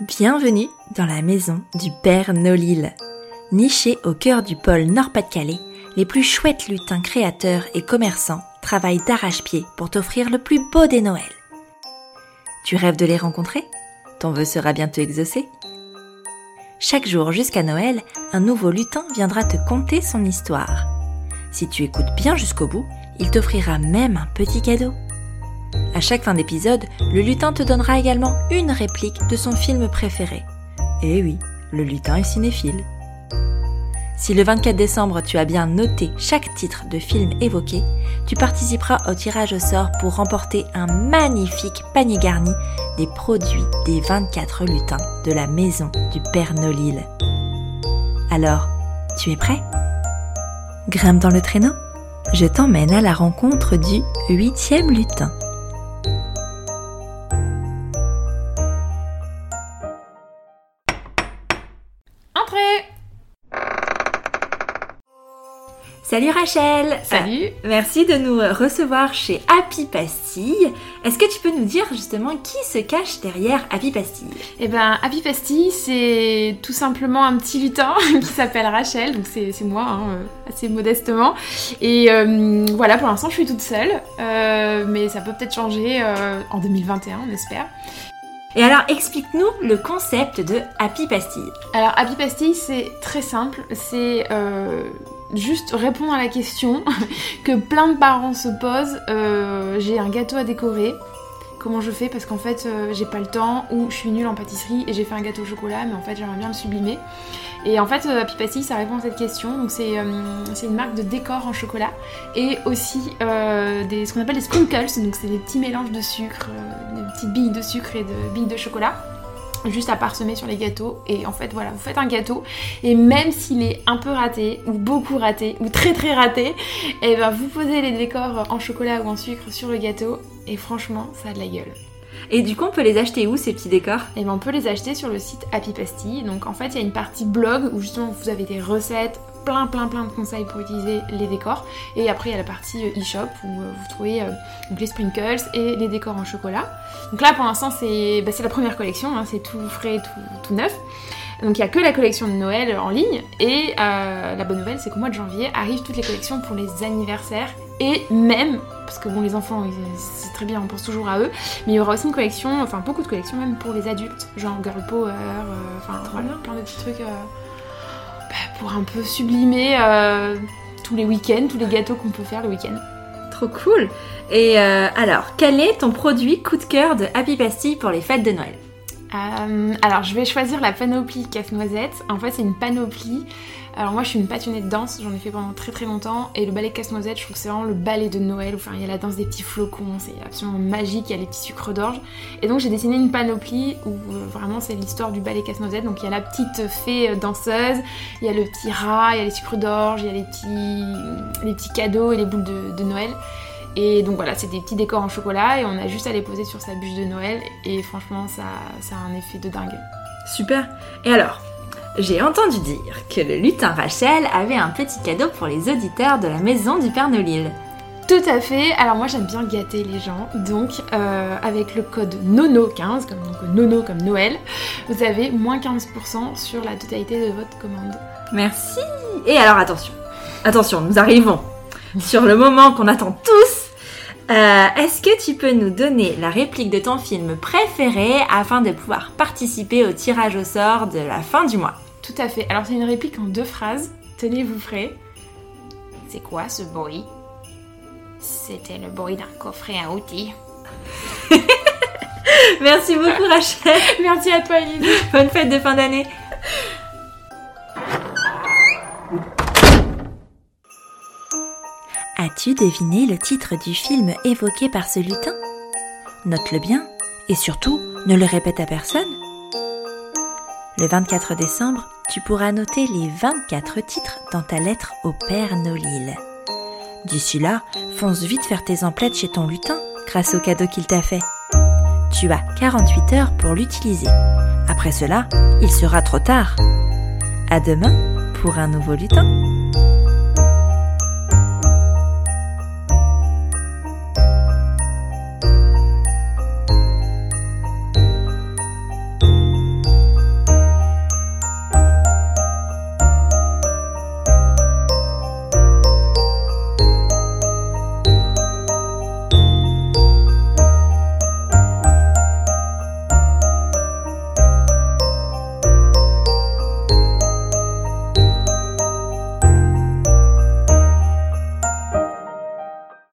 Bienvenue dans la maison du Père Nolil. Niché au cœur du pôle Nord-Pas-de-Calais, les plus chouettes lutins créateurs et commerçants travaillent d'arrache-pied pour t'offrir le plus beau des Noëls. Tu rêves de les rencontrer? Ton vœu sera bientôt exaucé? Chaque jour jusqu'à Noël, un nouveau lutin viendra te conter son histoire. Si tu écoutes bien jusqu'au bout, il t'offrira même un petit cadeau. À chaque fin d'épisode, le lutin te donnera également une réplique de son film préféré. Et oui, le lutin est cinéphile. Si le 24 décembre tu as bien noté chaque titre de film évoqué, tu participeras au tirage au sort pour remporter un magnifique panier garni des produits des 24 lutins de la maison du Père Nolil. Alors, tu es prêt? Grimpe dans le traîneau Je t'emmène à la rencontre du huitième lutin. Salut Rachel Salut Merci de nous recevoir chez Happy Pastille. Est-ce que tu peux nous dire justement qui se cache derrière Happy Pastille? Eh ben, Happy Pastille, c'est tout simplement un petit lutin qui s'appelle Rachel, donc c'est moi, hein, euh, assez modestement. Et euh, voilà, pour l'instant, je suis toute seule, euh, mais ça peut peut-être changer en 2021, on espère. Et alors, explique-nous le concept de Happy Pastille. Alors, Happy Pastille, c'est très simple, c'est juste répondre à la question que plein de parents se posent. Euh, j'ai un gâteau à décorer. Comment je fais? Parce qu'en fait, euh, j'ai pas le temps ou je suis nulle en pâtisserie et j'ai fait un gâteau au chocolat, mais en fait, j'aimerais bien le sublimer. Et en fait, euh, Pastille, ça répond à cette question. Donc, c'est une marque de décor en chocolat et aussi des, ce qu'on appelle des sprinkles. Donc, c'est des petits mélanges de sucre, des petites billes de sucre et de billes de chocolat juste à parsemer sur les gâteaux. Et en fait voilà vous faites un gâteau. Et même s'il est un peu raté ou beaucoup raté ou très très raté et eh ben vous posez les décors en chocolat ou en sucre sur le gâteau. Et franchement ça a de la gueule et du coup, on peut les acheter où ces petits décors? Et eh ben on peut les acheter sur le site Happy Pastille. Donc en fait, il y a une partie blog où justement vous avez des recettes, plein plein plein de conseils pour utiliser les décors. Et après, il y a la partie euh, e-shop où euh, vous trouvez euh, les sprinkles et les décors en chocolat. Donc là, pour l'instant, c'est bah, la première collection, hein, c'est tout frais, tout, tout neuf. Donc il n'y a que la collection de Noël en ligne et la bonne nouvelle c'est qu'au mois de janvier arrivent toutes les collections pour les anniversaires et même, parce que bon les enfants c'est très bien, on pense toujours à eux, mais il y aura aussi une collection, enfin beaucoup de collections même pour les adultes, genre Girl Power, enfin voilà, plein de petits trucs bah, pour un peu sublimer euh, tous les week-ends, tous les gâteaux qu'on peut faire le week-end. Trop cool. Et euh, alors, quel est ton produit coup de cœur de Happy Pastille pour les fêtes de Noël? Euh, alors je vais choisir la panoplie casse-noisette. En fait c'est une panoplie. Alors moi je suis une passionnée de danse, j'en ai fait pendant très très longtemps. Et le ballet casse-noisette je trouve que c'est vraiment le ballet de Noël, enfin il y a la danse des petits flocons, c'est absolument magique, il y a les petits sucres d'orge. Et donc j'ai dessiné une panoplie où euh, vraiment c'est l'histoire du ballet casse-noisette, donc il y a la petite fée euh, danseuse, il y a le petit rat, il y a les sucres d'orge, il y a les petits, les petits cadeaux et les boules de, Noël. Et donc voilà, c'est des petits décors en chocolat et on a juste à les poser sur sa bûche de Noël et franchement ça, ça a un effet de dingue. Super. Et alors, j'ai entendu dire que le lutin Rachel avait un petit cadeau pour les auditeurs de la maison du Père Nolil. Tout à fait. Alors moi j'aime bien gâter les gens. Donc euh, avec le code NONO15, comme donc NONO comme Noël, vous avez moins 15% sur la totalité de votre commande. Merci. Et alors attention, attention, nous arrivons sur le moment qu'on attend tous. Euh, est-ce que tu peux nous donner la réplique de ton film préféré afin de pouvoir participer au tirage au sort de la fin du mois? Tout à fait. Alors c'est une réplique en deux phrases. Tenez-vous frais. C'est quoi ce bruit? C'était le bruit d'un coffret à outils. Merci beaucoup Rachel. Merci à toi Elise. Bonne fête de fin d'année. As-tu deviné le titre du film évoqué par ce lutin? Note-le bien et surtout ne le répète à personne. Le 24 décembre, tu pourras noter les 24 titres dans ta lettre au Père Nolil. D'ici là, fonce vite faire tes emplettes chez ton lutin grâce au cadeau qu'il t'a fait. Tu as 48 heures pour l'utiliser. Après cela, il sera trop tard. À demain pour un nouveau lutin.